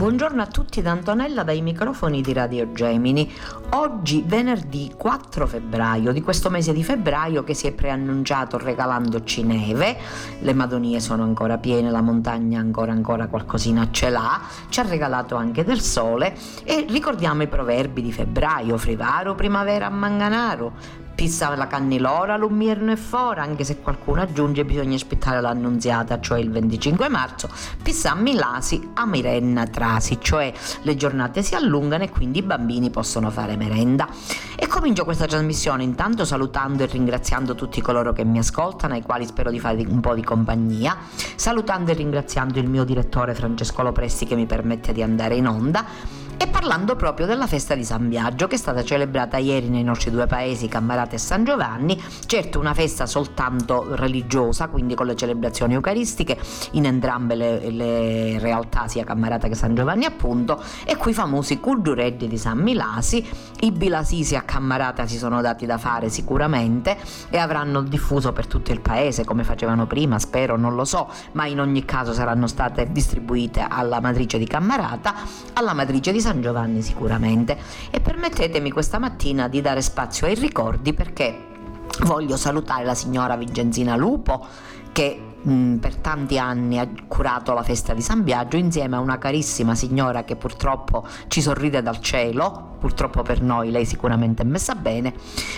Buongiorno a tutti da Antonella dai microfoni di Radio Gemini. Oggi venerdì 4 febbraio di questo mese di febbraio che si è preannunciato regalandoci neve, le Madonie sono ancora piene, la montagna ancora ancora qualcosina ce l'ha, ci ha regalato anche del sole e ricordiamo i proverbi di febbraio, frivaro, primavera, manganaro, pissa la cannilora, l'ummirno e fora, anche se qualcuno aggiunge bisogna aspettare l'annunziata, cioè il 25 marzo, pissammi lasi a mirenna trasi, cioè le giornate si allungano e quindi i bambini possono fare merenda. E comincio questa trasmissione intanto salutando e ringraziando tutti coloro che mi ascoltano, ai quali spero di fare un po' di compagnia, salutando e ringraziando il mio direttore Francesco Lopresti che mi permette di andare in onda e parlando proprio della festa di San Biagio che è stata celebrata ieri nei nostri due paesi, Cammarate e San Giovanni, certo una festa soltanto religiosa, quindi con le celebrazioni eucaristiche in entrambe le, le realtà, sia Cammarata che San Giovanni appunto, e qui famosi culdureddi di San Milasi, i bilasisi a Cammarata si sono dati da fare sicuramente e avranno diffuso per tutto il paese come facevano prima, spero, non lo so, ma in ogni caso saranno state distribuite alla matrice di Cammarata, alla matrice di San San Giovanni sicuramente. E permettetemi questa mattina di dare spazio ai ricordi perché voglio salutare la signora Vigenzina Lupo che mh, per tanti anni ha curato la festa di San Biagio insieme a una carissima signora che purtroppo ci sorride dal cielo, purtroppo per noi lei sicuramente è messa bene,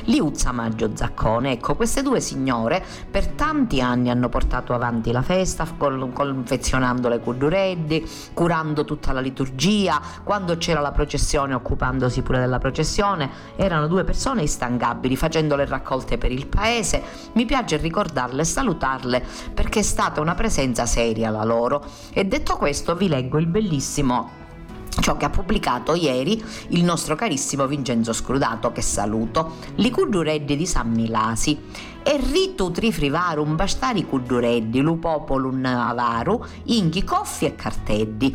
Liuzza Maggio Zaccone. Ecco, queste due signore per tanti anni hanno portato avanti la festa confezionando le cudureddi, curando tutta la liturgia, quando c'era la processione occupandosi pure della processione, erano due persone instancabili facendo le raccolte per il paese. Mi piace ricordarle e salutarle perché è stata una presenza seria la loro. E detto questo vi leggo il bellissimo ciò che ha pubblicato ieri il nostro carissimo Vincenzo Scrudato, che saluto, li cuddureddi di San Milasi. E ritu trifrivarum bastari lu popolum avaru, inghi coffi e carteddi.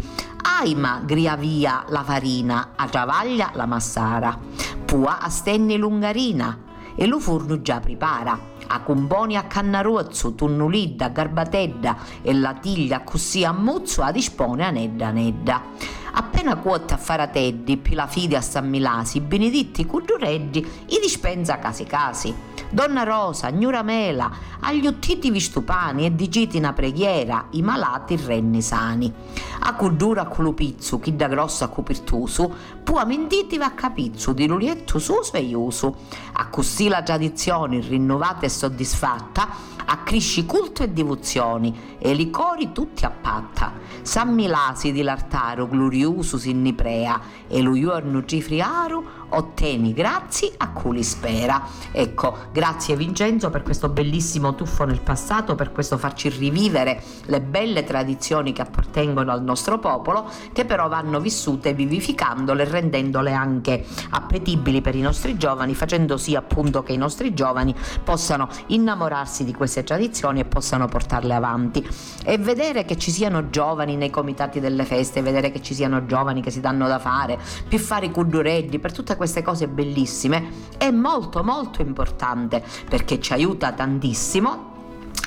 Aima gria via la farina, a travaglia la massara, pua astenni lungarina, e lu furnu già prepara a cumboni a cannarozzu, tunnulidda, garbatedda e la tiglia così a muzzo a dispone a nedda nedda. Appena quotta a farateddi, la fide a San Milasi, beneditti cultureddi, i dispensa casi casi. Donna Rosa, Gnura Mela, agli uttiti stupani e digiti una preghiera, i malati renni sani. A cuddura a culupizzu, chi da grossa a cupirtusu, può mentiti va a capizzu, di lulietto suso e iusu. A così la tradizione rinnovata e soddisfatta, accrisci culto e devozioni, e li cori tutti a patta. San Milasi di l'artaro glorioso sinniprea, e lo iorno cifriaro otteni grazie a cui spera. Ecco, grazie Vincenzo per questo bellissimo tuffo nel passato, per questo farci rivivere le belle tradizioni che appartengono al nostro popolo, che però vanno vissute vivificandole e rendendole anche appetibili per i nostri giovani, facendo sì appunto che i nostri giovani possano innamorarsi di queste tradizioni e possano portarle avanti. E vedere che ci siano giovani nei comitati delle feste, vedere che ci siano giovani che si danno da fare, più fare i culdureddi, per tutte queste cose bellissime è molto molto importante perché ci aiuta tantissimo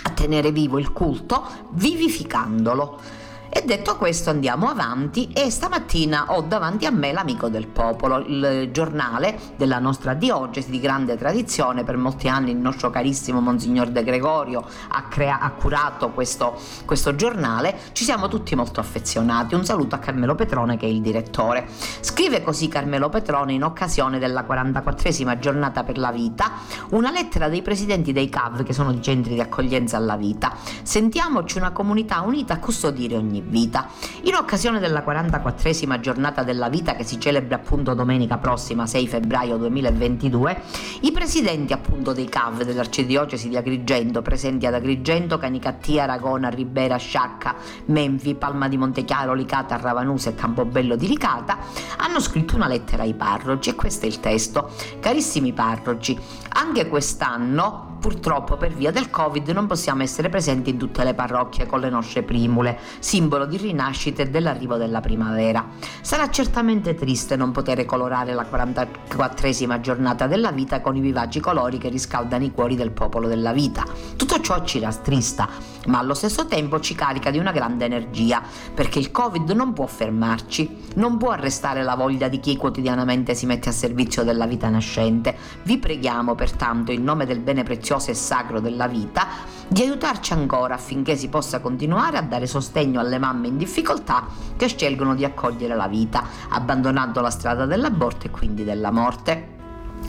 a tenere vivo il culto vivificandolo. E detto questo andiamo avanti. E stamattina ho davanti a me l'Amico del Popolo, il giornale della nostra diocesi di grande tradizione, per molti anni il nostro carissimo Monsignor De Gregorio ha, crea- ha curato questo, questo giornale, ci siamo tutti molto affezionati, un saluto a Carmelo Petrone che è il direttore. Scrive così Carmelo Petrone in occasione della 44esima giornata per la vita, una lettera dei presidenti dei CAV che sono i centri di accoglienza alla vita. Sentiamoci una comunità unita a custodire ogni vita. In occasione della 44esima giornata della vita che si celebra appunto domenica prossima 6 febbraio 2022, i presidenti appunto dei CAV dell'Arcidiocesi di Agrigento, presenti ad Agrigento, Canicattia, Aragona, Ribera, Sciacca, Menfi, Palma di Montechiaro, Licata, Ravanusa e Campobello di Licata, hanno scritto una lettera ai parroci e questo è il testo. Carissimi parroci, anche quest'anno purtroppo per via del Covid non possiamo essere presenti in tutte le parrocchie con le nostre primule, simbolo di rinascita e dell'arrivo della primavera. Sarà certamente triste non poter colorare la 44esima giornata della vita con i vivaci colori che riscaldano i cuori del popolo della vita. Tutto ciò ci rattrista, ma allo stesso tempo ci carica di una grande energia, perché il Covid non può fermarci, non può arrestare la voglia di chi quotidianamente si mette a servizio della vita nascente. Vi preghiamo pertanto in nome del bene prezioso prezioso e sacro della vita, di aiutarci ancora affinché si possa continuare a dare sostegno alle mamme in difficoltà che scelgono di accogliere la vita, abbandonando la strada dell'aborto e quindi della morte.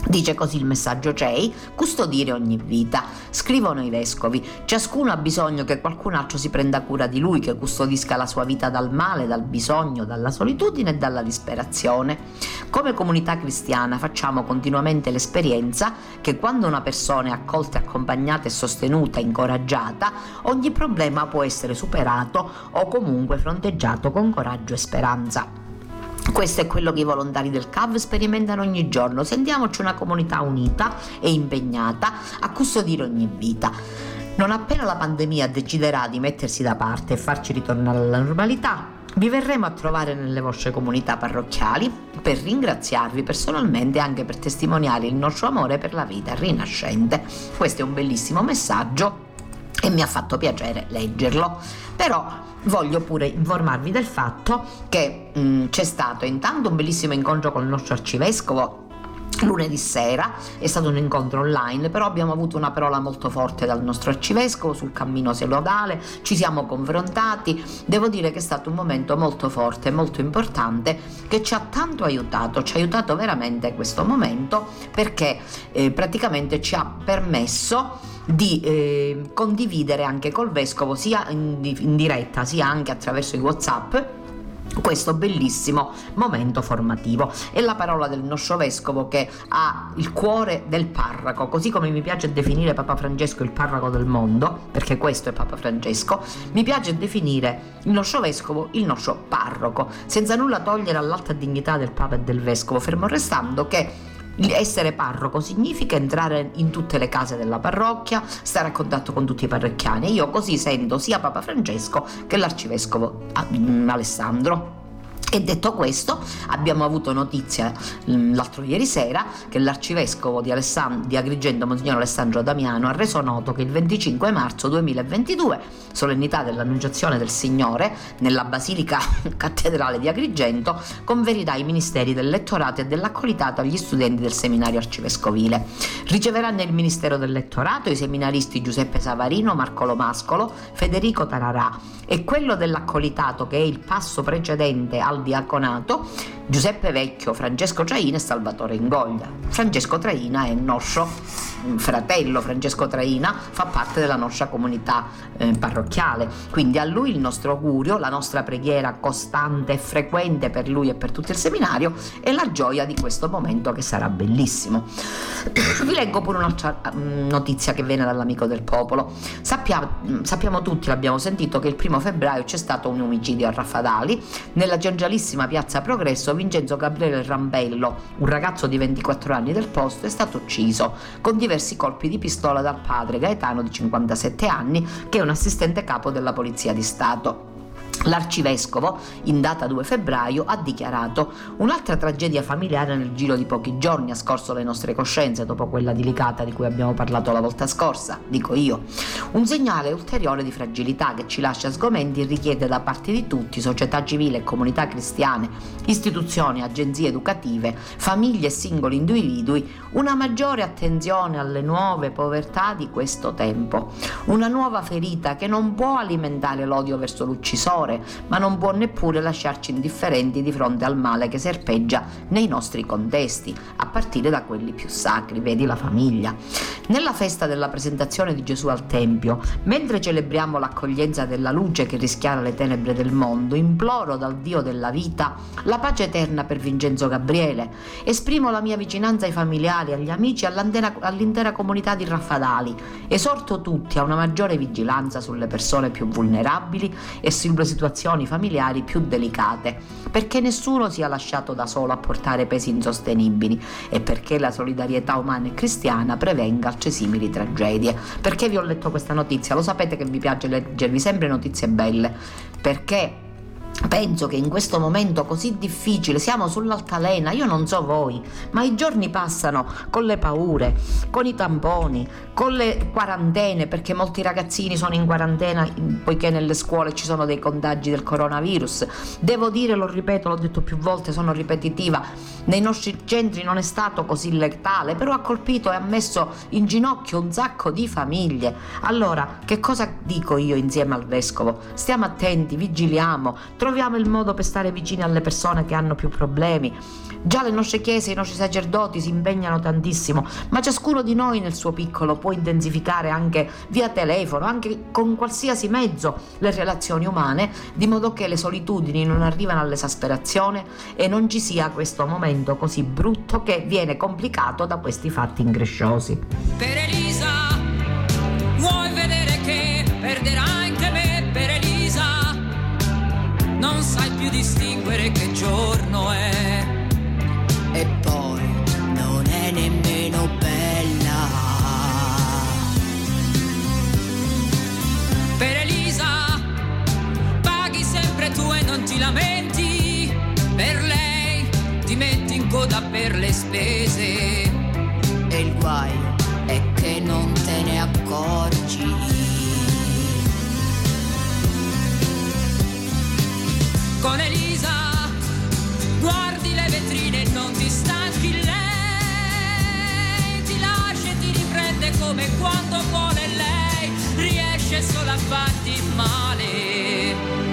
Dice così il messaggio CEI, custodire ogni vita. Scrivono i vescovi, ciascuno ha bisogno che qualcun altro si prenda cura di lui, che custodisca la sua vita dal male, dal bisogno, dalla solitudine e dalla disperazione. Come comunità cristiana facciamo continuamente l'esperienza che quando una persona è accolta, accompagnata e sostenuta, incoraggiata, ogni problema può essere superato o comunque fronteggiato con coraggio e speranza. Questo è quello che i volontari del CAV sperimentano ogni giorno. Sentiamoci una comunità unita e impegnata a custodire ogni vita. Non appena la pandemia deciderà di mettersi da parte e farci ritornare alla normalità, vi verremo a trovare nelle vostre comunità parrocchiali per ringraziarvi personalmente e anche per testimoniare il nostro amore per la vita rinascente. Questo è un bellissimo messaggio e mi ha fatto piacere leggerlo. Però voglio pure informarvi del fatto che mh, mm, c'è stato intanto un bellissimo incontro con il nostro arcivescovo lunedì sera. È stato un incontro online però abbiamo avuto una parola molto forte dal nostro arcivescovo sul cammino selodale ci siamo confrontati. Devo dire che è stato un momento molto forte molto importante che ci ha tanto aiutato ci ha aiutato veramente questo momento perché eh, praticamente ci ha permesso di eh, condividere anche col vescovo sia in, in diretta sia anche attraverso i whatsapp questo bellissimo momento formativo. È la parola del nostro vescovo che ha il cuore del parroco, così come mi piace definire Papa Francesco il parroco del mondo, perché questo è Papa Francesco, mi piace definire il nostro vescovo il nostro parroco, senza nulla togliere all'alta dignità del Papa e del vescovo, fermo restando che essere parroco significa entrare in tutte le case della parrocchia, stare a contatto con tutti i parrocchiani. Io così sento sia Papa Francesco che l'arcivescovo ah, mm, Alessandro. E detto questo, abbiamo avuto notizia mm, l'altro ieri sera che l'arcivescovo di, di Agrigento, Monsignor Alessandro Damiano, ha reso noto che il 25 marzo 2022, solennità dell'Annunciazione del Signore, nella Basilica Cattedrale di Agrigento, conferirà i ministeri del lettorato e dell'accolitato agli studenti del seminario arcivescovile. Riceveranno il ministero del lettorato i seminaristi Giuseppe Savarino, Marco Lomascolo, Federico Tararà e quello dell'accolitato, che è il passo precedente al diaconato Giuseppe Vecchio, Francesco Traina e Salvatore Ingoglia. Francesco Traina è nostro fratello, Francesco Traina, fa parte della nostra comunità eh, parrocchiale, quindi a lui il nostro augurio, la nostra preghiera costante e frequente per lui e per tutto il seminario e la gioia di questo momento che sarà bellissimo. Vi leggo pure un'altra mm, notizia che viene dall'amico del popolo. Sappiamo, mm, sappiamo tutti, l'abbiamo sentito, che il primo febbraio c'è stato un omicidio a Raffadali nella gengialissima piazza Progresso Vincenzo Gabriele Rambello, un ragazzo di 24 anni del posto, è stato ucciso con diversi colpi di pistola dal padre Gaetano di 57 anni, che è un assistente capo della Polizia di Stato. L'arcivescovo, in data 2 febbraio, ha dichiarato un'altra tragedia familiare nel giro di pochi giorni ha scorso le nostre coscienze dopo quella delicata di cui abbiamo parlato la volta scorsa, dico io. Un segnale ulteriore di fragilità che ci lascia sgomenti e richiede da parte di tutti, società civile e comunità cristiane, istituzioni, agenzie educative, famiglie e singoli individui, una maggiore attenzione alle nuove povertà di questo tempo. Una nuova ferita che non può alimentare l'odio verso l'uccisore, cuore, ma non può neppure lasciarci indifferenti di fronte al male che serpeggia nei nostri contesti, a partire da quelli più sacri, vedi la famiglia. Nella festa della presentazione di Gesù al Tempio, mentre celebriamo l'accoglienza della luce che rischiara le tenebre del mondo, imploro dal Dio della vita la pace eterna per Vincenzo Gabriele. Esprimo la mia vicinanza ai familiari, agli amici e all'intera comunità di Raffadali. Esorto tutti a una maggiore vigilanza sulle persone più vulnerabili e sulle situazioni situazioni familiari più delicate, perché nessuno sia lasciato da solo a portare pesi insostenibili e perché la solidarietà umana e cristiana prevenga altre tragedie. Perché vi ho letto questa notizia? Lo sapete che vi piace leggervi sempre notizie belle, perché Penso che in questo momento così difficile siamo sull'altalena, io non so voi, ma i giorni passano con le paure, con i tamponi, con le quarantene, perché molti ragazzini sono in quarantena poiché nelle scuole ci sono dei contagi del coronavirus. Devo dire, lo ripeto, l'ho detto più volte, sono ripetitiva, nei nostri centri non è stato così letale, però ha colpito e ha messo in ginocchio un sacco di famiglie. Allora, che cosa dico io insieme al vescovo? Stiamo attenti, vigiliamo, troviamo il modo per stare vicini alle persone che hanno più problemi. Già le nostre chiese, i nostri sacerdoti si impegnano tantissimo, ma ciascuno di noi nel suo piccolo può intensificare anche via telefono, anche con qualsiasi mezzo, le relazioni umane, di modo che le solitudini non arrivano all'esasperazione e non ci sia questo momento così brutto che viene complicato da questi fatti ingresciosi. Per Elisa, vuoi vedere che perderà Non sai più distinguere che giorno è e poi non è nemmeno bella. Per Elisa paghi sempre tu e non ti lamenti, per lei ti metti in coda per le spese. E il guaio è che non te ne accorgi. Con Elisa guardi le vetrine e non ti stanchi lei ti lascia e ti riprende come quando vuole lei. Riesce solo a farti male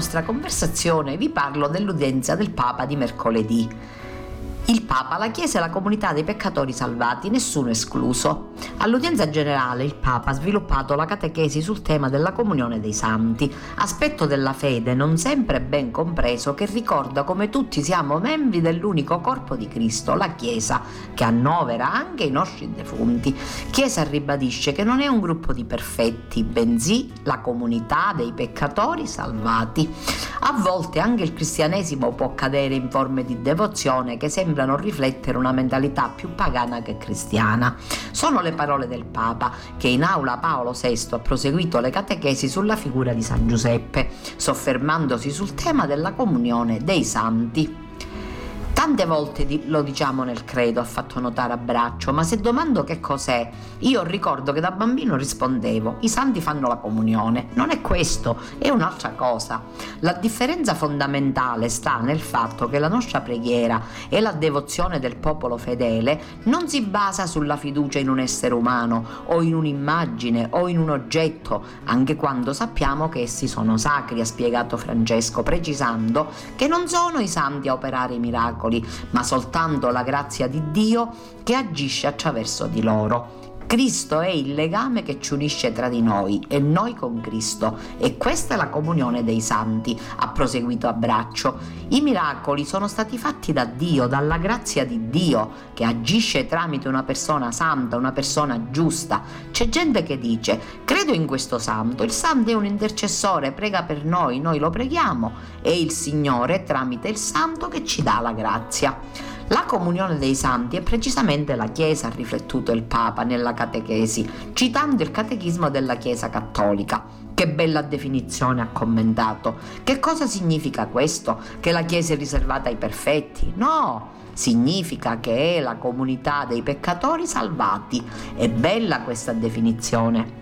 nostra conversazione, vi parlo dell'udienza del Papa di mercoledì. Il Papa, la Chiesa e la comunità dei peccatori salvati, nessuno escluso. All'udienza generale il Papa ha sviluppato la catechesi sul tema della comunione dei santi, aspetto della fede non sempre ben compreso che ricorda come tutti siamo membri dell'unico corpo di Cristo, la Chiesa, che annovera anche i nostri defunti. Chiesa ribadisce che non è un gruppo di perfetti, bensì la comunità dei peccatori salvati. A volte anche il cristianesimo può cadere in forme di devozione che sembrano riflettere una mentalità più pagana che cristiana. Sono le parole del Papa che in aula Paolo VI ha proseguito le catechesi sulla figura di San Giuseppe, soffermandosi sul tema della comunione dei santi. Tante volte lo diciamo nel credo, ha fatto notare a braccio, ma se domando che cos'è, io ricordo che da bambino rispondevo, i santi fanno la comunione. Non è questo, è un'altra cosa. La differenza fondamentale sta nel fatto che la nostra preghiera e la devozione del popolo fedele non si basa sulla fiducia in un essere umano o in un'immagine o in un oggetto, anche quando sappiamo che essi sono sacri, ha spiegato Francesco, precisando che non sono i santi a operare i miracoli miracoli, ma soltanto la grazia di Dio che agisce attraverso di loro. Cristo è il legame che ci unisce tra di noi e noi con Cristo e questa è la comunione dei santi, ha proseguito a braccio. I miracoli sono stati fatti da Dio, dalla grazia di Dio che agisce tramite una persona santa, una persona giusta. C'è gente che dice credo in questo santo, il santo è un intercessore, prega per noi, noi lo preghiamo, è il Signore tramite il santo che ci dà la grazia. La comunione dei santi è precisamente la Chiesa, ha riflettuto il Papa nella catechesi, citando il catechismo della Chiesa cattolica. Che bella definizione ha commentato. Che cosa significa questo? Che la Chiesa è riservata ai perfetti? No! Significa che è la comunità dei peccatori salvati. È bella questa definizione.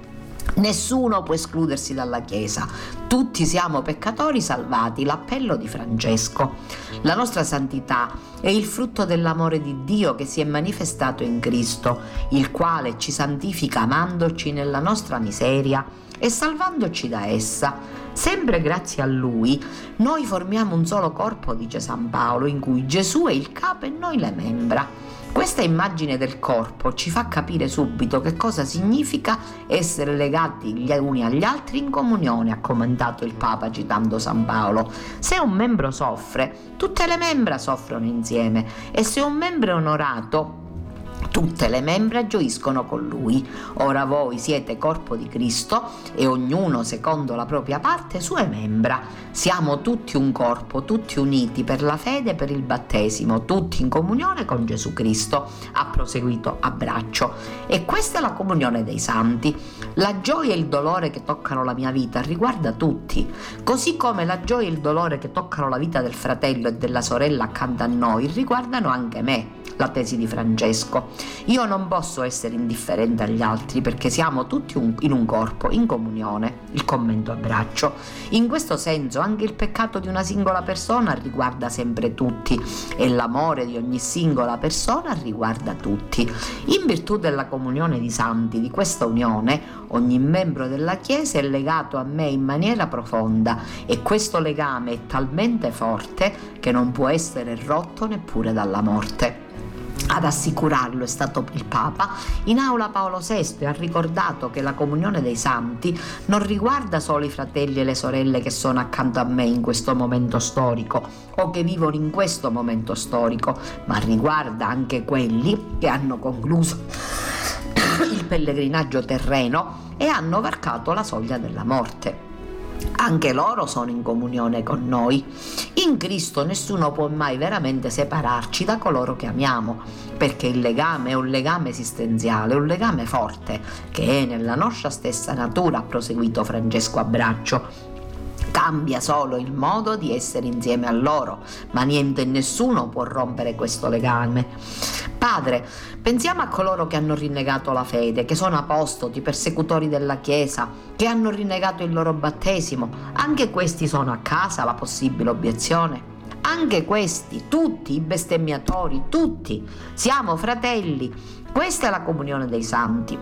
Nessuno può escludersi dalla Chiesa, tutti siamo peccatori salvati, l'appello di Francesco. La nostra santità è il frutto dell'amore di Dio che si è manifestato in Cristo, il quale ci santifica amandoci nella nostra miseria e salvandoci da essa. Sempre grazie a Lui, noi formiamo un solo corpo, dice San Paolo, in cui Gesù è il capo e noi le membra. Questa immagine del corpo ci fa capire subito che cosa significa essere legati gli uni agli altri in comunione, ha commentato il Papa citando San Paolo. Se un membro soffre, tutte le membra soffrono insieme e se un membro è onorato, Tutte le membra gioiscono con lui. Ora voi siete corpo di Cristo e ognuno secondo la propria parte sue membra. Siamo tutti un corpo, tutti uniti per la fede e per il battesimo, tutti in comunione con Gesù Cristo. Ha proseguito a braccio. E questa è la comunione dei santi. La gioia e il dolore che toccano la mia vita riguarda tutti, così come la gioia e il dolore che toccano la vita del fratello e della sorella accanto a noi riguardano anche me la tesi di Francesco. Io non posso essere indifferente agli altri perché siamo tutti un, in un corpo, in comunione. Il commento a braccio. In questo senso anche il peccato di una singola persona riguarda sempre tutti e l'amore di ogni singola persona riguarda tutti. In virtù della comunione di santi, di questa unione, ogni membro della Chiesa è legato a me in maniera profonda e questo legame è talmente forte che non può essere rotto neppure dalla morte. Ad assicurarlo è stato il Papa. In aula Paolo VI ha ricordato che la comunione dei santi non riguarda solo i fratelli e le sorelle che sono accanto a me in questo momento storico o che vivono in questo momento storico, ma riguarda anche quelli che hanno concluso il pellegrinaggio terreno e hanno varcato la soglia della morte. Anche loro sono in comunione con noi. In Cristo nessuno può mai veramente separarci da coloro che amiamo, perché il legame è un legame esistenziale, un legame forte, che è nella nostra stessa natura, ha proseguito Francesco a braccio. Cambia solo il modo di essere insieme a loro, ma niente e nessuno può rompere questo legame. Padre, pensiamo a coloro che hanno rinnegato la fede, che sono apostoli, persecutori della Chiesa, che hanno rinnegato il loro battesimo. Anche questi sono a casa, la possibile obiezione. Anche questi, tutti i bestemmiatori, tutti, siamo fratelli. Questa è la comunione dei santi.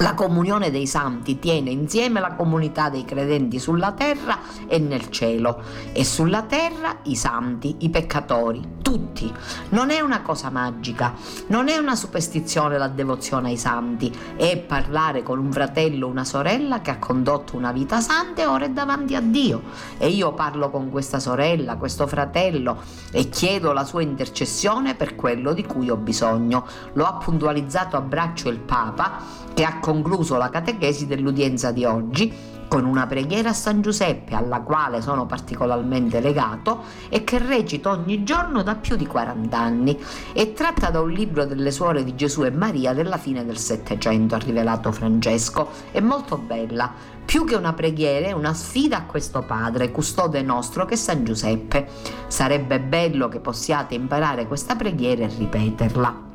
La comunione dei santi tiene insieme la comunità dei credenti sulla terra e nel cielo e sulla terra i santi, i peccatori, tutti. Non è una cosa magica, non è una superstizione la devozione ai santi, è parlare con un fratello o una sorella che ha condotto una vita santa e ora è davanti a Dio. E io parlo con questa sorella, questo fratello e chiedo la sua intercessione per quello di cui ho bisogno. Lo ha puntualizzato a braccio il Papa che ha concluso la catechesi dell'udienza di oggi con una preghiera a San Giuseppe alla quale sono particolarmente legato e che recito ogni giorno da più di 40 anni. È tratta da un libro delle suore di Gesù e Maria della fine del Settecento, ha rivelato Francesco. È molto bella, più che una preghiera è una sfida a questo padre, custode nostro che è San Giuseppe. Sarebbe bello che possiate imparare questa preghiera e ripeterla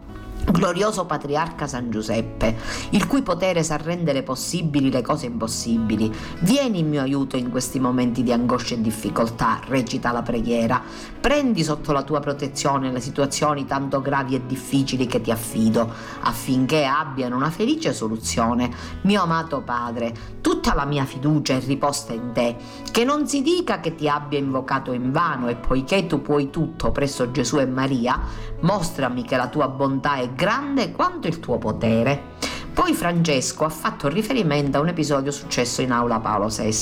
glorioso patriarca San Giuseppe, il cui potere sa rendere possibili le cose impossibili, vieni in mio aiuto in questi momenti di angoscia e difficoltà, recita la preghiera, prendi sotto la tua protezione le situazioni tanto gravi e difficili che ti affido, affinché abbiano una felice soluzione. Mio amato Padre, tutta la mia fiducia è riposta in te, che non si dica che ti abbia invocato in vano e poiché tu puoi tutto presso Gesù e Maria, mostrami che la tua bontà è grande quanto il tuo potere. Poi Francesco ha fatto riferimento a un episodio successo in aula Paolo VI.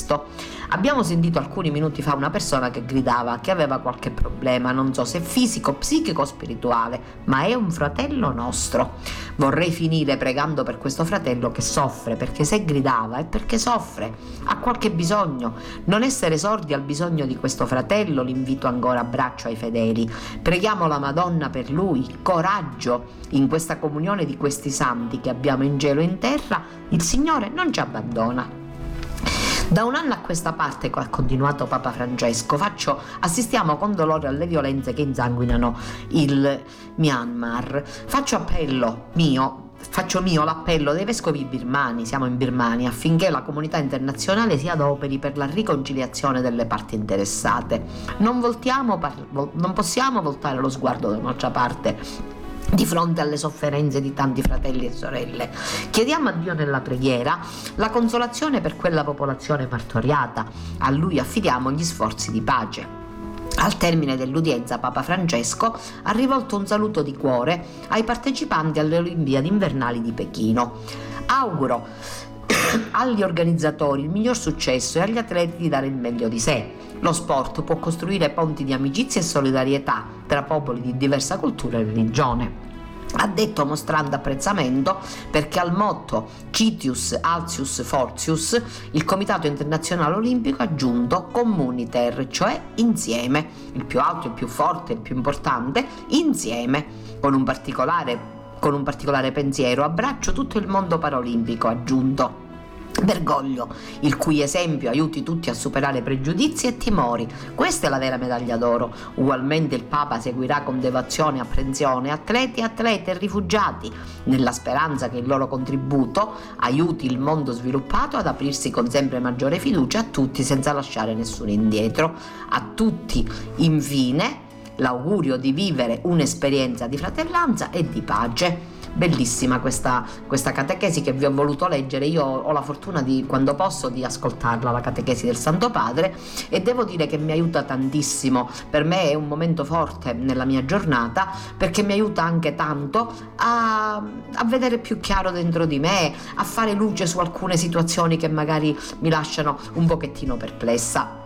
Abbiamo sentito alcuni minuti fa una persona che gridava che aveva qualche problema, non so se fisico, psichico o spirituale, ma è un fratello nostro. Vorrei finire pregando per questo fratello che soffre, perché se gridava è perché soffre, ha qualche bisogno. Non essere sordi al bisogno di questo fratello, l'invito ancora a braccio ai fedeli. Preghiamo la Madonna per lui, coraggio in questa comunione di questi santi che abbiamo in cielo e in terra, il Signore non ci abbandona. Da un anno a questa parte, ha continuato Papa Francesco, faccio, assistiamo con dolore alle violenze che insanguinano il Myanmar. Faccio appello mio Faccio mio l'appello dei vescovi birmani, siamo in Birmania, affinché la comunità internazionale si adoperi per la riconciliazione delle parti interessate. Non, voltiamo, non possiamo voltare lo sguardo da un'altra parte di fronte alle sofferenze di tanti fratelli e sorelle. Chiediamo a Dio nella preghiera la consolazione per quella popolazione martoriata. A Lui affidiamo gli sforzi di pace. Al termine dell'udienza Papa Francesco ha rivolto un saluto di cuore ai partecipanti alle Olimpiadi invernali di Pechino. Auguro agli organizzatori il miglior successo e agli atleti di dare il meglio di sé. Lo sport può costruire ponti di amicizia e solidarietà tra popoli di diversa cultura e religione. Ha detto mostrando apprezzamento perché al motto Citius Altius Fortius il Comitato Internazionale Olimpico ha aggiunto Communiter, cioè insieme, il più alto, il più forte, il più importante, insieme, con un particolare, con un particolare pensiero, abbraccio tutto il mondo paraolimpico, ha aggiunto. Bergoglio, il cui esempio aiuti tutti a superare pregiudizi e timori. Questa è la vera medaglia d'oro. Ugualmente il Papa seguirà con devozione e apprensione atleti, atlete e rifugiati, nella speranza che il loro contributo aiuti il mondo sviluppato ad aprirsi con sempre maggiore fiducia a tutti senza lasciare nessuno indietro. A tutti, infine, l'augurio di vivere un'esperienza di fratellanza e di pace bellissima questa, questa catechesi che vi ho voluto leggere. Io ho la fortuna di, quando posso, di ascoltarla, la catechesi del Santo Padre, e devo dire che mi aiuta tantissimo. Per me è un momento forte nella mia giornata perché mi aiuta anche tanto a, a vedere più chiaro dentro di me, a fare luce su alcune situazioni che magari mi lasciano un pochettino perplessa.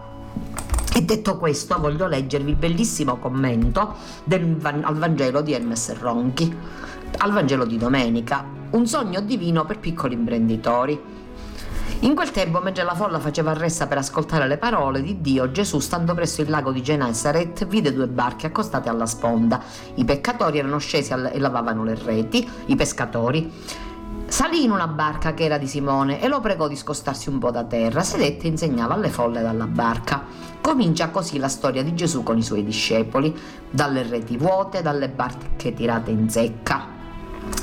E detto questo, voglio leggervi il bellissimo commento del, al Vangelo di Hermes Ronchi al Vangelo di domenica, un sogno divino per piccoli imprenditori. In quel tempo, mentre la folla faceva ressa per ascoltare le parole di Dio, Gesù, stando presso il lago di Genesaret, vide due barche accostate alla sponda. I peccatori erano scesi e lavavano le reti, i pescatori. Salì in una barca che era di Simone e lo pregò di scostarsi un po' da terra, sedette e insegnava alle folle dalla barca. Comincia così la storia di Gesù con i suoi discepoli, dalle reti vuote, dalle barche tirate in zecca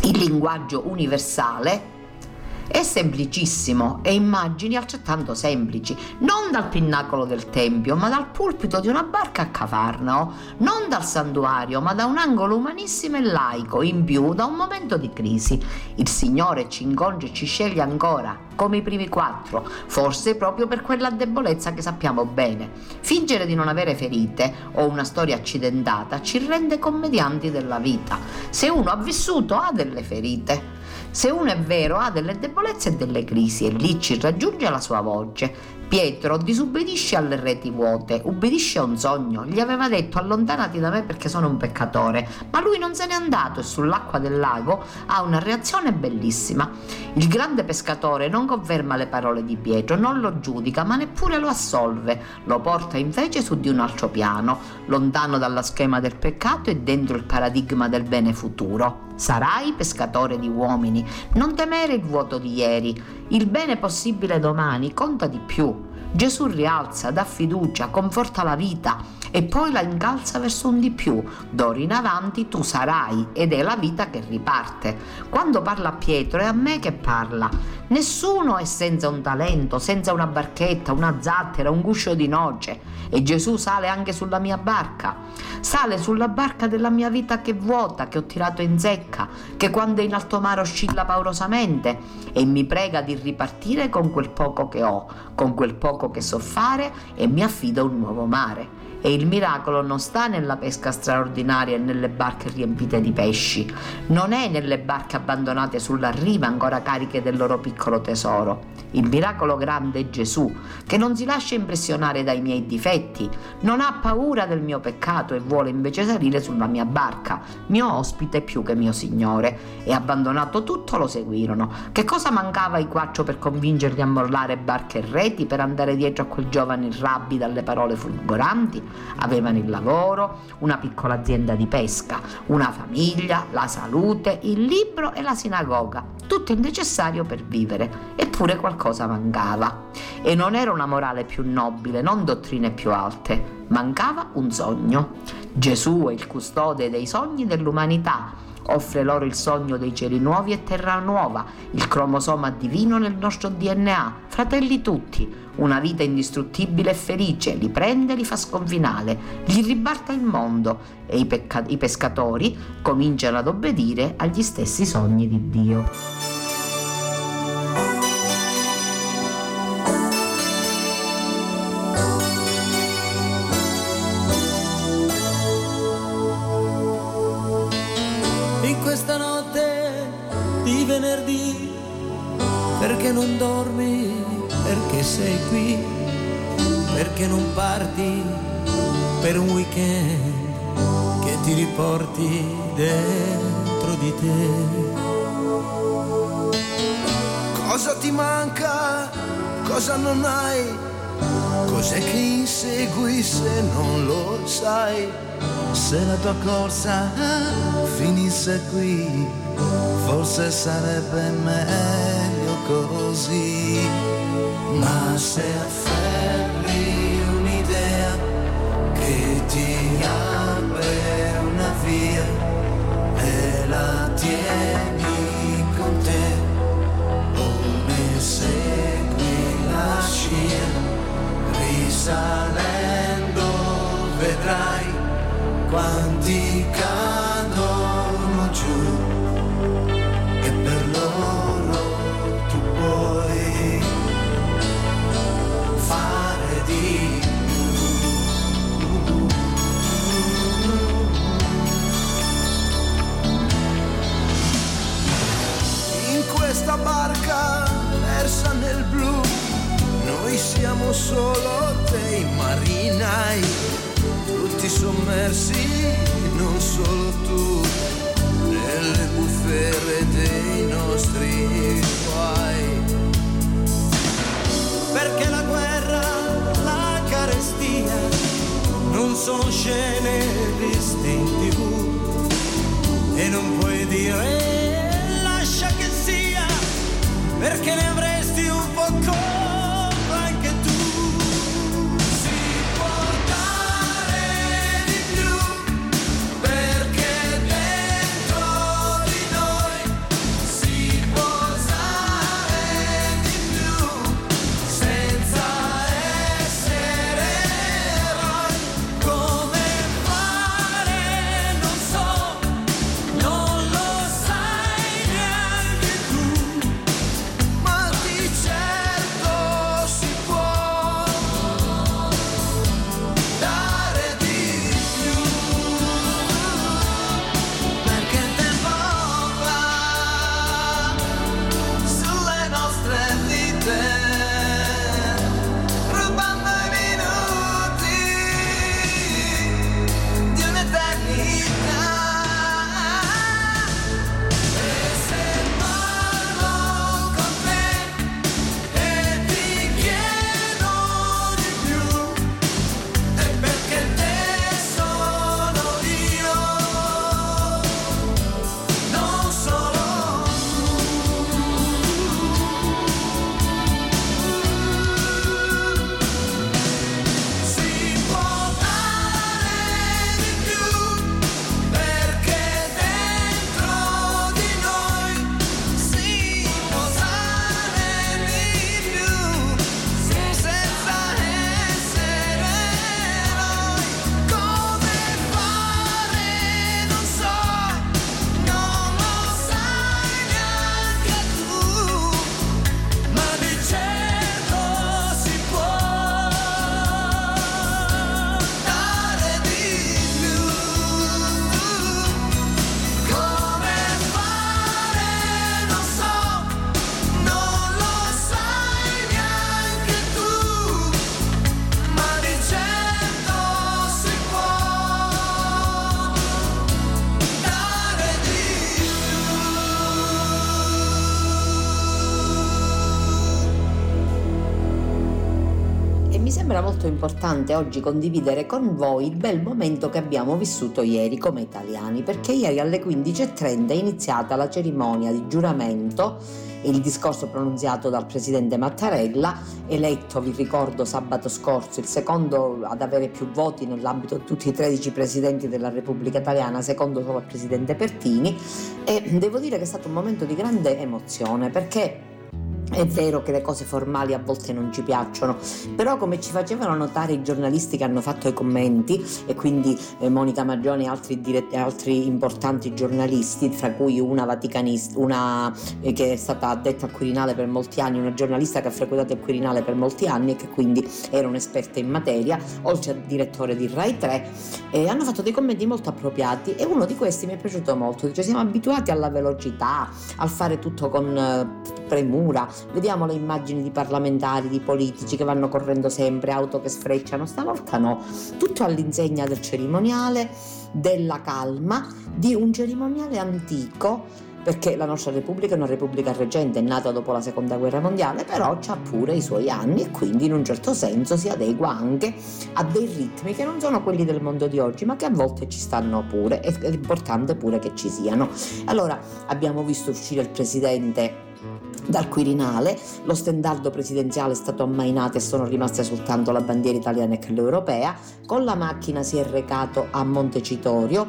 il linguaggio universale È semplicissimo e immagini altrettanto semplici, non dal pinnacolo del tempio, ma dal pulpito di una barca a Cafarnao, non dal santuario, ma da un angolo umanissimo e laico, in più da un momento di crisi. Il Signore ci incontra e ci sceglie ancora, come i primi quattro, forse proprio per quella debolezza che sappiamo bene. Fingere di non avere ferite o una storia accidentata ci rende commedianti della vita. Se uno ha vissuto ha delle ferite. Se uno è vero ha delle debolezze e delle crisi e lì ci raggiunge la sua voce. Pietro disubbidisce alle reti vuote, ubbidisce a un sogno, gli aveva detto allontanati da me perché sono un peccatore, ma lui non se n'è andato e sull'acqua del lago ha una reazione bellissima. Il grande pescatore non conferma le parole di Pietro, non lo giudica, ma neppure lo assolve, lo porta invece su di un altro piano, lontano dalla schema del peccato e dentro il paradigma del bene futuro. Sarai pescatore di uomini, non temere il vuoto di ieri, il bene possibile domani conta di più. Gesù rialza, dà fiducia, conforta la vita e poi la incalza verso un di più. D'ora in avanti tu sarai ed è la vita che riparte. Quando parla Pietro è a me che parla. Nessuno è senza un talento, senza una barchetta, una zattera, un guscio di noce. E Gesù sale anche sulla mia barca. Sale sulla barca della mia vita che è vuota, che ho tirato in secca, che quando è in alto mare oscilla paurosamente e mi prega di ripartire con quel poco che ho, con quel poco che so fare e mi affido a un nuovo mare. E il miracolo non sta nella pesca straordinaria e nelle barche riempite di pesci, non è nelle barche abbandonate sulla riva ancora cariche del loro piccolo tesoro. Il miracolo grande è Gesù, che non si lascia impressionare dai miei difetti, non ha paura del mio peccato e vuole invece salire sulla mia barca, mio ospite più che mio Signore. E abbandonato tutto lo seguirono. Che cosa mancava ai quattro per convincerli a mollare barche e reti, per andare dietro a quel giovane rabbi dalle parole fulgoranti? Avevano il lavoro, una piccola azienda di pesca, una famiglia, la salute, il libro e la sinagoga, tutto il necessario per vivere, eppure qualcosa mancava. E non era una morale più nobile, non dottrine più alte, mancava un sogno. Gesù è il custode dei sogni dell'umanità offre loro il sogno dei cieli nuovi e terra nuova, il cromosoma divino nel nostro DNA, fratelli tutti, una vita indistruttibile e felice, li prende e li fa sconfinare, gli ribalta il mondo e i, pecca- i pescatori cominciano ad obbedire agli stessi sogni di Dio. Sei qui perché non parti per un weekend che ti riporti dentro di te? Cosa ti manca? Cosa non hai? Cos'è che insegui se non lo sai? Se la tua corsa finisse qui, forse sarebbe meglio così. Ma se afferri un'idea che ti apre una via e la tieni sembra molto importante oggi condividere con voi il bel momento che abbiamo vissuto ieri come italiani, perché ieri alle 15.30 è iniziata la cerimonia di giuramento il discorso pronunziato dal presidente Mattarella, eletto, vi ricordo, sabato scorso, il secondo ad avere più voti nell'ambito di tutti i 13 presidenti della Repubblica Italiana, secondo solo il presidente Pertini, e devo dire che è stato un momento di grande emozione perché è vero che le cose formali a volte non ci piacciono, però come ci facevano notare i giornalisti che hanno fatto i commenti, e quindi eh, Monica Maggioni e altri, diretti, altri, importanti giornalisti, tra cui una vaticanista, una eh, che è stata addetta al Quirinale per molti anni, una giornalista che ha frequentato il Quirinale per molti anni e che quindi era un'esperta in materia, oltre al direttore di Rai 3, eh, hanno fatto dei commenti molto appropriati e uno di questi mi è piaciuto molto, dice siamo abituati alla velocità, al fare tutto con eh, premura, vediamo le immagini di parlamentari, di politici che vanno correndo sempre, auto che sfrecciano, stavolta no, tutto all'insegna del cerimoniale, della calma, di un cerimoniale antico perché la nostra Repubblica è una Repubblica reggente, è nata dopo la Seconda Guerra Mondiale, però ha pure i suoi anni e quindi in un certo senso si adegua anche a dei ritmi che non sono quelli del mondo di oggi, ma che a volte ci stanno pure, è importante pure che ci siano. Allora abbiamo visto uscire il Presidente dal Quirinale, lo stendardo presidenziale è stato ammainato e sono rimaste soltanto la bandiera italiana e quella europea, con la macchina si è recato a Montecitorio,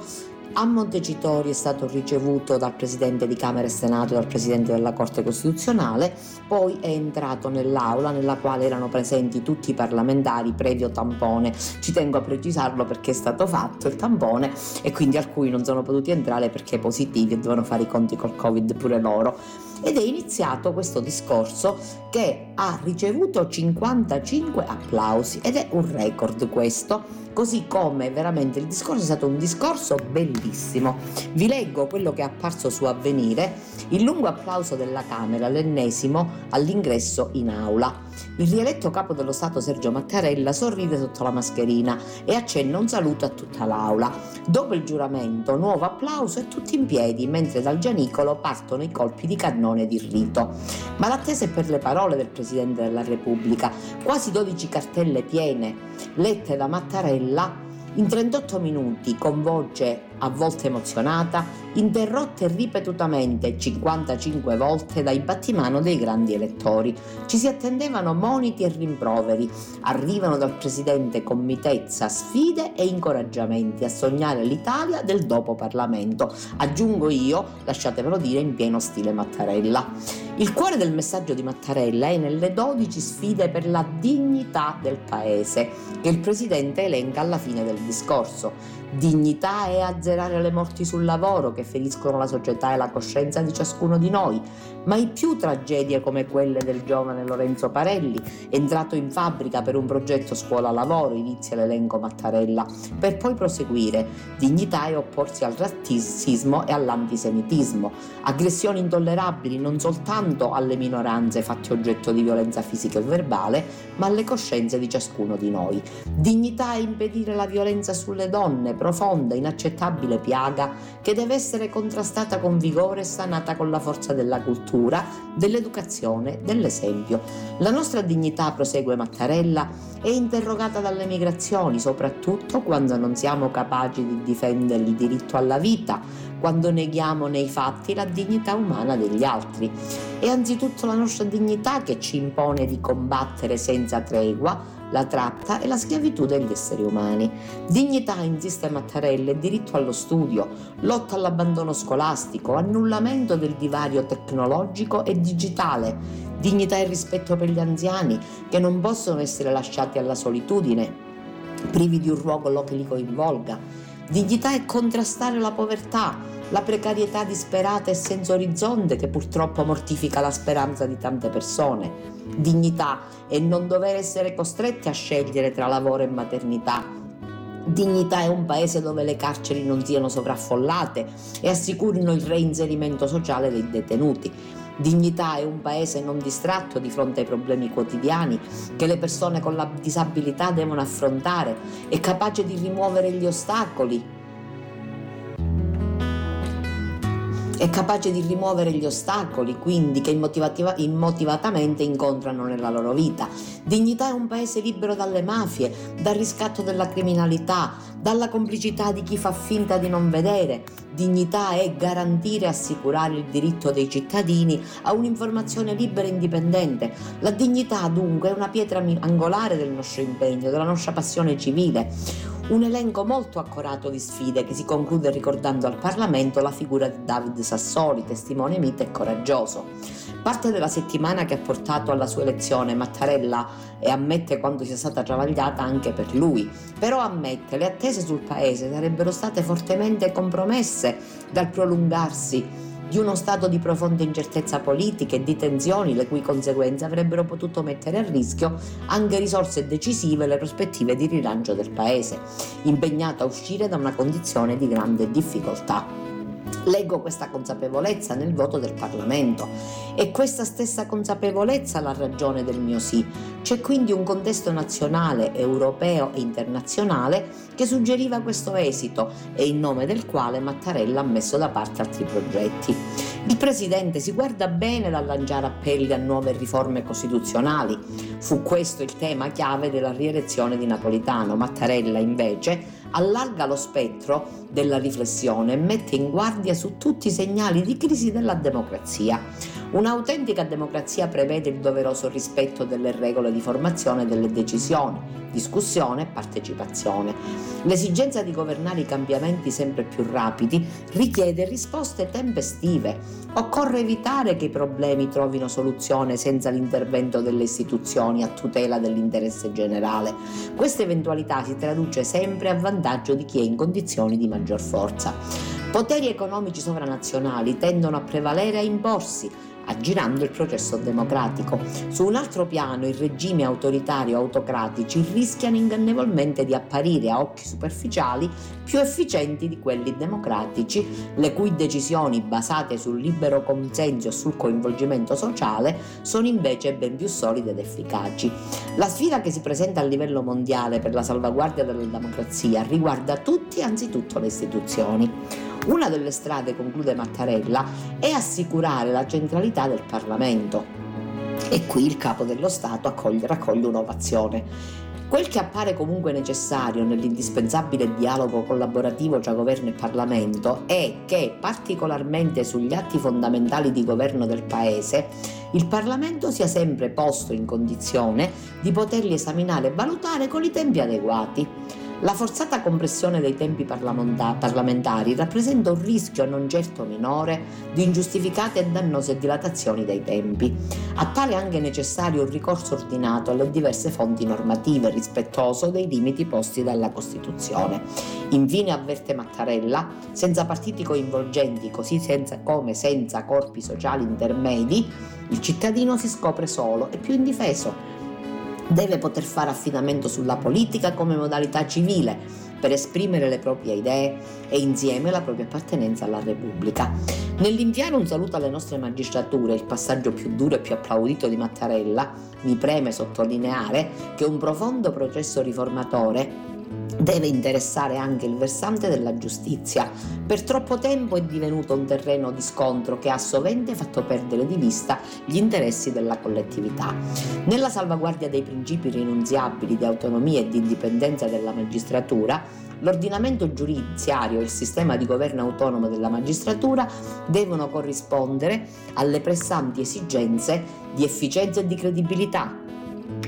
a Montecitorio è stato ricevuto dal Presidente di Camera e Senato e dal Presidente della Corte Costituzionale, poi è entrato nell'aula nella quale erano presenti tutti i parlamentari previo tampone. Ci tengo a precisarlo perché è stato fatto il tampone e quindi alcuni non sono potuti entrare perché positivi e devono fare i conti col Covid pure loro ed è iniziato questo discorso che ha ricevuto 55 applausi ed è un record questo così come veramente il discorso è stato un discorso bellissimo. Vi leggo quello che è apparso su Avvenire, il lungo applauso della Camera, l'ennesimo all'ingresso in aula. Il rieletto capo dello Stato Sergio Mattarella sorride sotto la mascherina e accenna un saluto a tutta l'aula. Dopo il giuramento, nuovo applauso e tutti in piedi, mentre dal Gianicolo partono i colpi di cannone di rito. Ma l'attesa è per le parole del Presidente della Repubblica, quasi 12 cartelle piene, lette da Mattarella in 38 minuti, con voce a volte emozionata, interrotte ripetutamente 55 volte dai battimano dei grandi elettori. Ci si attendevano moniti e rimproveri. Arrivano dal presidente con mitezza sfide e incoraggiamenti a sognare l'Italia del dopo Parlamento. Aggiungo io, lasciatemelo dire, in pieno stile Mattarella. Il cuore del messaggio di Mattarella è nelle 12 sfide per la dignità del paese che il presidente elenca alla fine del discorso. Dignità è azzerare le morti sul lavoro che feriscono la società e la coscienza di ciascuno di noi, mai più tragedie come quelle del giovane Lorenzo Parelli, entrato in fabbrica per un progetto scuola-lavoro, inizia l'elenco Mattarella, per poi proseguire. Dignità è opporsi al razzismo e all'antisemitismo, aggressioni intollerabili non soltanto alle minoranze fatte oggetto di violenza fisica e verbale, ma alle coscienze di ciascuno di noi. Dignità è impedire la violenza sulle donne, profonda, inaccettabile piaga che deve essere contrastata con vigore e sanata con la forza della cultura, dell'educazione, dell'esempio. La nostra dignità, prosegue Mattarella, è interrogata dalle migrazioni, soprattutto quando non siamo capaci di difendere il diritto alla vita, quando neghiamo nei fatti la dignità umana degli altri. È anzitutto la nostra dignità che ci impone di combattere senza tregua la tratta e la schiavitù degli esseri umani. Dignità, insiste Mattarella, e diritto allo studio, lotta all'abbandono scolastico, annullamento del divario tecnologico e digitale, dignità e rispetto per gli anziani che non possono essere lasciati alla solitudine, privi di un ruolo che li coinvolga. Dignità è contrastare la povertà, la precarietà disperata e senza orizzonte che purtroppo mortifica la speranza di tante persone dignità e non dover essere costretti a scegliere tra lavoro e maternità. Dignità è un paese dove le carceri non siano sovraffollate e assicurino il reinserimento sociale dei detenuti. Dignità è un paese non distratto di fronte ai problemi quotidiani che le persone con la disabilità devono affrontare e capace di rimuovere gli ostacoli è capace di rimuovere gli ostacoli, quindi che immotivatamente incontrano nella loro vita. Dignità è un paese libero dalle mafie, dal riscatto della criminalità, dalla complicità di chi fa finta di non vedere. Dignità è garantire e assicurare il diritto dei cittadini a un'informazione libera e indipendente. La dignità dunque è una pietra angolare del nostro impegno, della nostra passione civile. Un elenco molto accorato di sfide che si conclude ricordando al Parlamento la figura di David Sassoli, testimone mite e coraggioso. Parte della settimana che ha portato alla sua elezione Mattarella e ammette quanto sia stata travagliata anche per lui, però ammette le attese sul paese sarebbero state fortemente compromesse dal prolungarsi di uno stato di profonda incertezza politica e di tensioni le cui conseguenze avrebbero potuto mettere a rischio anche risorse decisive e le prospettive di rilancio del paese, impegnato a uscire da una condizione di grande difficoltà. Leggo questa consapevolezza nel voto del Parlamento e questa stessa consapevolezza la ragione del mio sì. C'è quindi un contesto nazionale, europeo e internazionale che suggeriva questo esito e in nome del quale Mattarella ha messo da parte altri progetti. Il Presidente si guarda bene dal lanciare appelli a nuove riforme costituzionali. Fu questo il tema chiave della rielezione di Napolitano. Mattarella invece allarga lo spettro della riflessione e mette in guardia su tutti i segnali di crisi della democrazia. Un'autentica democrazia prevede il doveroso rispetto delle regole di formazione delle decisioni, discussione e partecipazione. L'esigenza di governare i cambiamenti sempre più rapidi richiede risposte tempestive. Occorre evitare che i problemi trovino soluzione senza l'intervento delle istituzioni a tutela dell'interesse generale. Questa eventualità si traduce sempre a vantaggio di chi è in condizioni di maggior forza. Poteri economici sovranazionali tendono a prevalere e a imporsi, aggirando il processo democratico. Su un altro piano i regimi autoritari o autocratici rischiano ingannevolmente di apparire a occhi superficiali più efficienti di quelli democratici, le cui decisioni basate sul libero consenso e sul coinvolgimento sociale sono invece ben più solide ed efficaci. La sfida che si presenta a livello mondiale per la salvaguardia della democrazia riguarda tutti e anzitutto le istituzioni. Una delle strade, conclude Mattarella, è assicurare la centralità del Parlamento. E qui il capo dello Stato accoglie, raccoglie un'ovazione. Quel che appare comunque necessario nell'indispensabile dialogo collaborativo tra governo e Parlamento è che, particolarmente sugli atti fondamentali di governo del Paese, il Parlamento sia sempre posto in condizione di poterli esaminare e valutare con i tempi adeguati. La forzata compressione dei tempi parlamentari rappresenta un rischio non certo minore di ingiustificate e dannose dilatazioni dei tempi. Appare anche necessario un ricorso ordinato alle diverse fonti normative rispettoso dei limiti posti dalla Costituzione. Infine avverte Mattarella, senza partiti coinvolgenti, così senza, come senza corpi sociali intermedi, il cittadino si scopre solo e più indifeso deve poter fare affidamento sulla politica come modalità civile per esprimere le proprie idee e insieme la propria appartenenza alla Repubblica. Nell'inviare un saluto alle nostre magistrature, il passaggio più duro e più applaudito di Mattarella, mi preme sottolineare che un profondo processo riformatore deve interessare anche il versante della giustizia. Per troppo tempo è divenuto un terreno di scontro che ha sovente fatto perdere di vista gli interessi della collettività. Nella salvaguardia dei principi rinunziabili di autonomia e di indipendenza della magistratura, l'ordinamento giudiziario e il sistema di governo autonomo della magistratura devono corrispondere alle pressanti esigenze di efficienza e di credibilità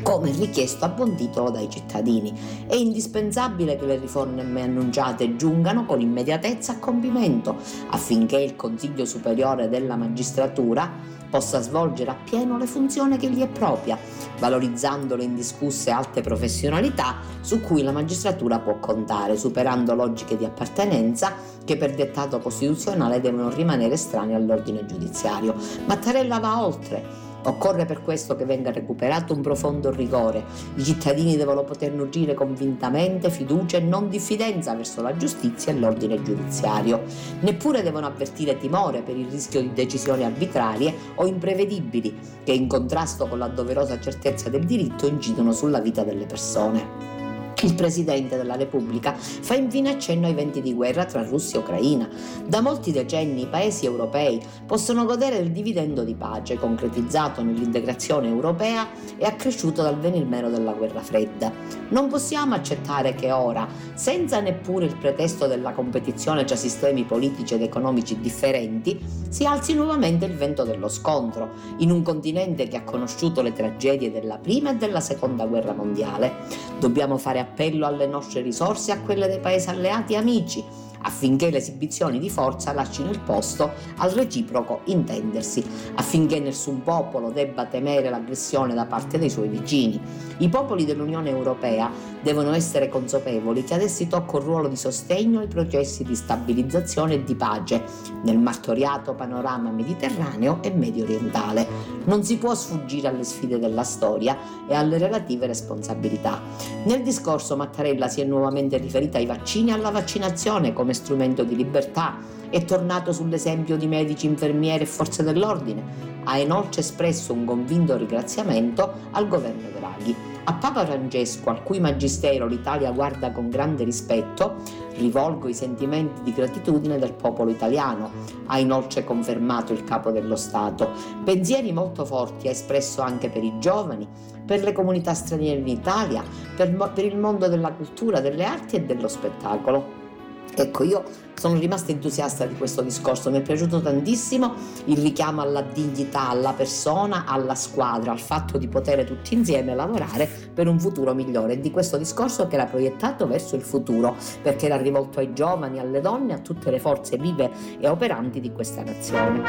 come richiesto a buon titolo dai cittadini. È indispensabile che le riforme annunciate giungano con immediatezza a compimento affinché il Consiglio Superiore della Magistratura possa svolgere appieno le funzioni che gli è propria, valorizzando le indiscusse alte professionalità su cui la magistratura può contare, superando logiche di appartenenza che per dettato costituzionale devono rimanere estranee all'ordine giudiziario. Mattarella va oltre Occorre per questo che venga recuperato un profondo rigore. I cittadini devono poter nutrire convintamente fiducia e non diffidenza verso la giustizia e l'ordine giudiziario. Neppure devono avvertire timore per il rischio di decisioni arbitrarie o imprevedibili che in contrasto con la doverosa certezza del diritto incidono sulla vita delle persone. Il Presidente della Repubblica fa infine accenno ai venti di guerra tra Russia e Ucraina. Da molti decenni i paesi europei possono godere del dividendo di pace concretizzato nell'integrazione europea e accresciuto dal venir meno della guerra fredda. Non possiamo accettare che ora, senza neppure il pretesto della competizione tra sistemi politici ed economici differenti, si alzi nuovamente il vento dello scontro, in un continente che ha conosciuto le tragedie della prima e della seconda guerra mondiale. Dobbiamo fare appello alle nostre risorse e a quelle dei paesi alleati e amici, affinché le esibizioni di forza lasciino il posto al reciproco intendersi, affinché nessun popolo debba temere l'aggressione da parte dei suoi vicini. I popoli dell'Unione Europea devono essere consapevoli che ad essi tocca un ruolo di sostegno ai processi di stabilizzazione e di pace nel martoriato panorama mediterraneo e medio orientale. Non si può sfuggire alle sfide della storia e alle relative responsabilità. Nel discorso Mattarella si è nuovamente riferita ai vaccini e alla vaccinazione come strumento di libertà, è tornato sull'esempio di medici, infermieri e forze dell'ordine, ha inoltre espresso un convinto ringraziamento al governo Draghi. A Papa Francesco, al cui magistero l'Italia guarda con grande rispetto, rivolgo i sentimenti di gratitudine del popolo italiano, ha inoltre confermato il capo dello Stato. Pensieri molto forti ha espresso anche per i giovani, per le comunità straniere in Italia, per, per il mondo della cultura, delle arti e dello spettacolo. Ecco, io sono rimasta entusiasta di questo discorso, mi è piaciuto tantissimo il richiamo alla dignità, alla persona, alla squadra, al fatto di poter tutti insieme lavorare per un futuro migliore di questo discorso che era proiettato verso il futuro, perché era rivolto ai giovani, alle donne, a tutte le forze vive e operanti di questa nazione.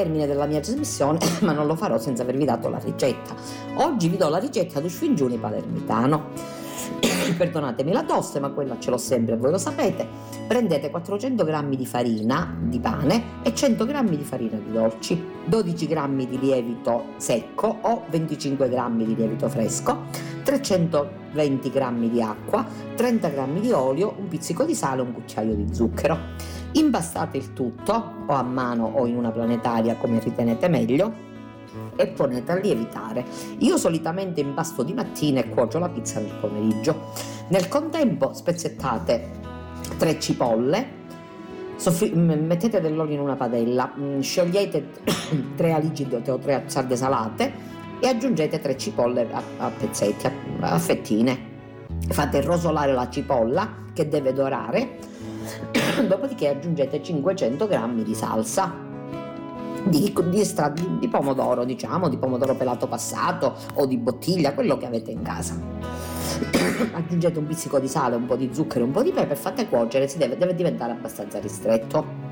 Termine della mia trasmissione, ma non lo farò senza avervi dato la ricetta. Oggi vi do la ricetta di sfingiuni palermitano. Perdonatemi la tosse, ma quella ce l'ho sempre, voi lo sapete. Prendete 400 g di farina di pane e 100 g di farina di dolci, 12 g di lievito secco o 25 g di lievito fresco, 320 g di acqua, 30 g di olio, un pizzico di sale e un cucchiaio di zucchero. Impastate il tutto, o a mano o in una planetaria come ritenete meglio, e ponete a lievitare. Io solitamente impasto di mattina e cuocio la pizza nel pomeriggio. Nel contempo spezzettate tre cipolle, soffri- mettete dell'olio in una padella, mm, sciogliete tre alici o tre sarde salate e aggiungete tre cipolle a, a pezzetti, a, a fettine. Fate rosolare la cipolla che deve dorare dopodiché aggiungete 500 g di salsa di, di, stra, di, di, pomodoro, diciamo, di pomodoro pelato passato o di bottiglia, quello che avete in casa. Aggiungete un pizzico di sale, un po' di zucchero un po' di pepe, fate cuocere, deve, deve diventare abbastanza ristretto.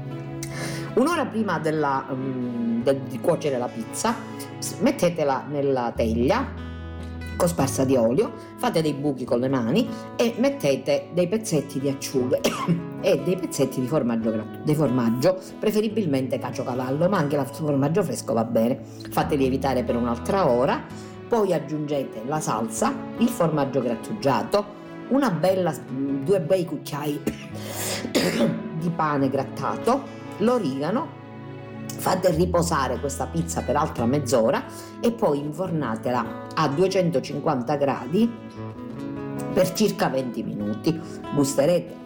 Un'ora prima della, um, del, di cuocere la pizza, mettetela nella teglia cosparsa di olio, fate dei buchi con le mani e mettete dei pezzetti di acciughe e dei pezzetti di formaggio, di formaggio preferibilmente caciocavallo, ma anche il formaggio fresco va bene. Fate lievitare per un'altra ora poi aggiungete la salsa, il formaggio grattugiato, bella, due bei cucchiai di pane grattato, l'origano, fate riposare questa pizza per altra mezz'ora e poi infornatela a 250 gradi per circa 20 minuti. Gusterete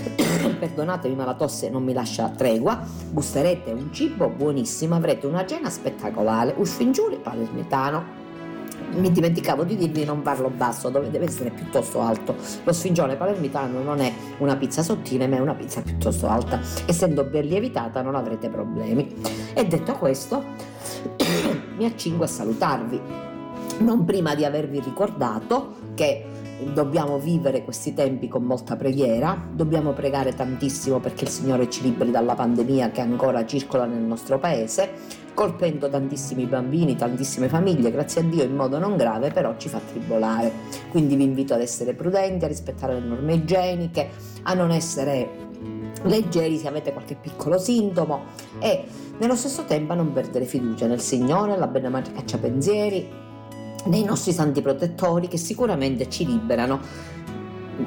perdonatemi ma la tosse non mi lascia tregua, gusterete un cibo buonissimo, avrete una cena spettacolare, usfingiuli palermitano. Mi dimenticavo di dirvi non parlo basso, deve essere piuttosto alto. Lo sfingione palermitano non è una pizza sottile, ma è una pizza piuttosto alta. Essendo ben lievitata non avrete problemi. E detto questo, mi accingo a salutarvi. Non prima di avervi ricordato che dobbiamo vivere questi tempi con molta preghiera, dobbiamo pregare tantissimo perché il Signore ci liberi dalla pandemia che ancora circola nel nostro paese, colpendo tantissimi bambini, tantissime famiglie, grazie a Dio in modo non grave, però ci fa tribolare. Quindi vi invito ad essere prudenti, a rispettare le norme igieniche, a non essere leggeri se avete qualche piccolo sintomo e nello stesso tempo a non perdere fiducia nel Signore, la bella madre cacciapensieri, nei nostri santi protettori che sicuramente ci liberano.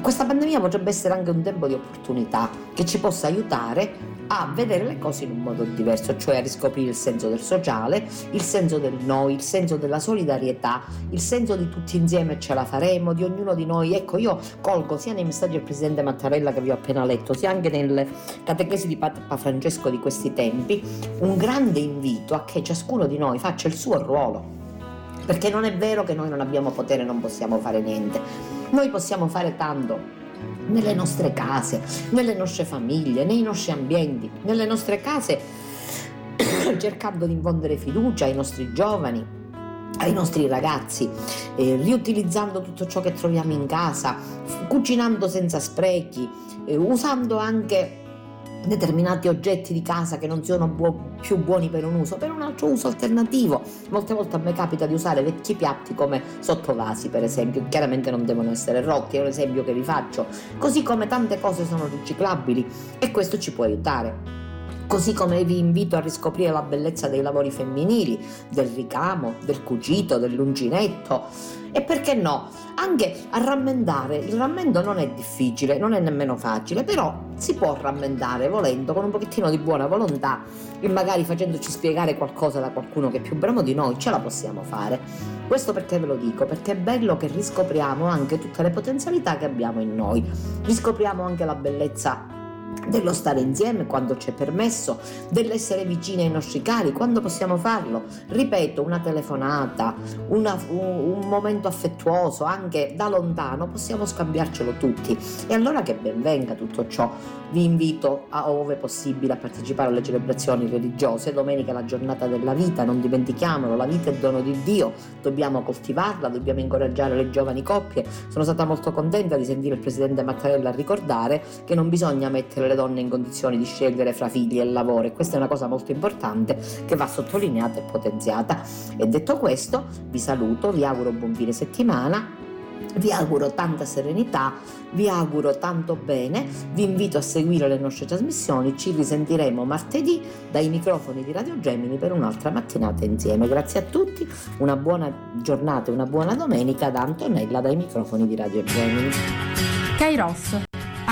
Questa pandemia potrebbe essere anche un tempo di opportunità che ci possa aiutare a vedere le cose in un modo diverso, cioè a riscoprire il senso del sociale, il senso del noi, il senso della solidarietà, il senso di tutti insieme ce la faremo, di ognuno di noi. Ecco, io colgo sia nei messaggi del Presidente Mattarella che vi ho appena letto, sia anche nelle catechesi di Papa Francesco di questi tempi, un grande invito a che ciascuno di noi faccia il suo ruolo perché non è vero che noi non abbiamo potere e non possiamo fare niente. Noi possiamo fare tanto nelle nostre case, nelle nostre famiglie, nei nostri ambienti, nelle nostre case, cercando di infondere fiducia ai nostri giovani, ai nostri ragazzi, eh, riutilizzando tutto ciò che troviamo in casa, cucinando senza sprechi, eh, usando anche determinati oggetti di casa che non siano buo- più buoni per un uso, per un altro uso alternativo. Molte volte a me capita di usare vecchi piatti come sottovasi, per esempio, chiaramente non devono essere rotti, è un esempio che vi faccio, così come tante cose sono riciclabili e questo ci può aiutare. Così come vi invito a riscoprire la bellezza dei lavori femminili, del ricamo, del cucito, dell'uncinetto e perché no, anche a rammendare. Il rammendo non è difficile, non è nemmeno facile, però si può rammendare volendo, con un pochettino di buona volontà e magari facendoci spiegare qualcosa da qualcuno che è più bravo di noi, ce la possiamo fare. Questo perché ve lo dico? Perché è bello che riscopriamo anche tutte le potenzialità che abbiamo in noi, riscopriamo anche la bellezza dello stare insieme quando c'è permesso, dell'essere vicini ai nostri cari quando possiamo farlo. Ripeto, una telefonata, una, un, momento affettuoso, anche da lontano, possiamo scambiarcelo tutti. E allora che ben venga tutto ciò. Vi invito a ove possibile a partecipare alle celebrazioni religiose. Domenica è la giornata della vita, non dimentichiamolo, la vita è dono di Dio, dobbiamo coltivarla, dobbiamo incoraggiare le giovani coppie. Sono stata molto contenta di sentire il Presidente Mattarella ricordare che non bisogna mettere le donne in condizioni di scegliere fra figli e lavoro e questa è una cosa molto importante che va sottolineata e potenziata. E detto questo, vi saluto, vi auguro buon fine settimana vi auguro tanta serenità, vi auguro tanto bene, vi invito a seguire le nostre trasmissioni, ci risentiremo martedì dai microfoni di Radio Gemini per un'altra mattinata insieme. Grazie a tutti, una buona giornata e una buona domenica da Antonella dai microfoni di Radio Gemini. Kairos,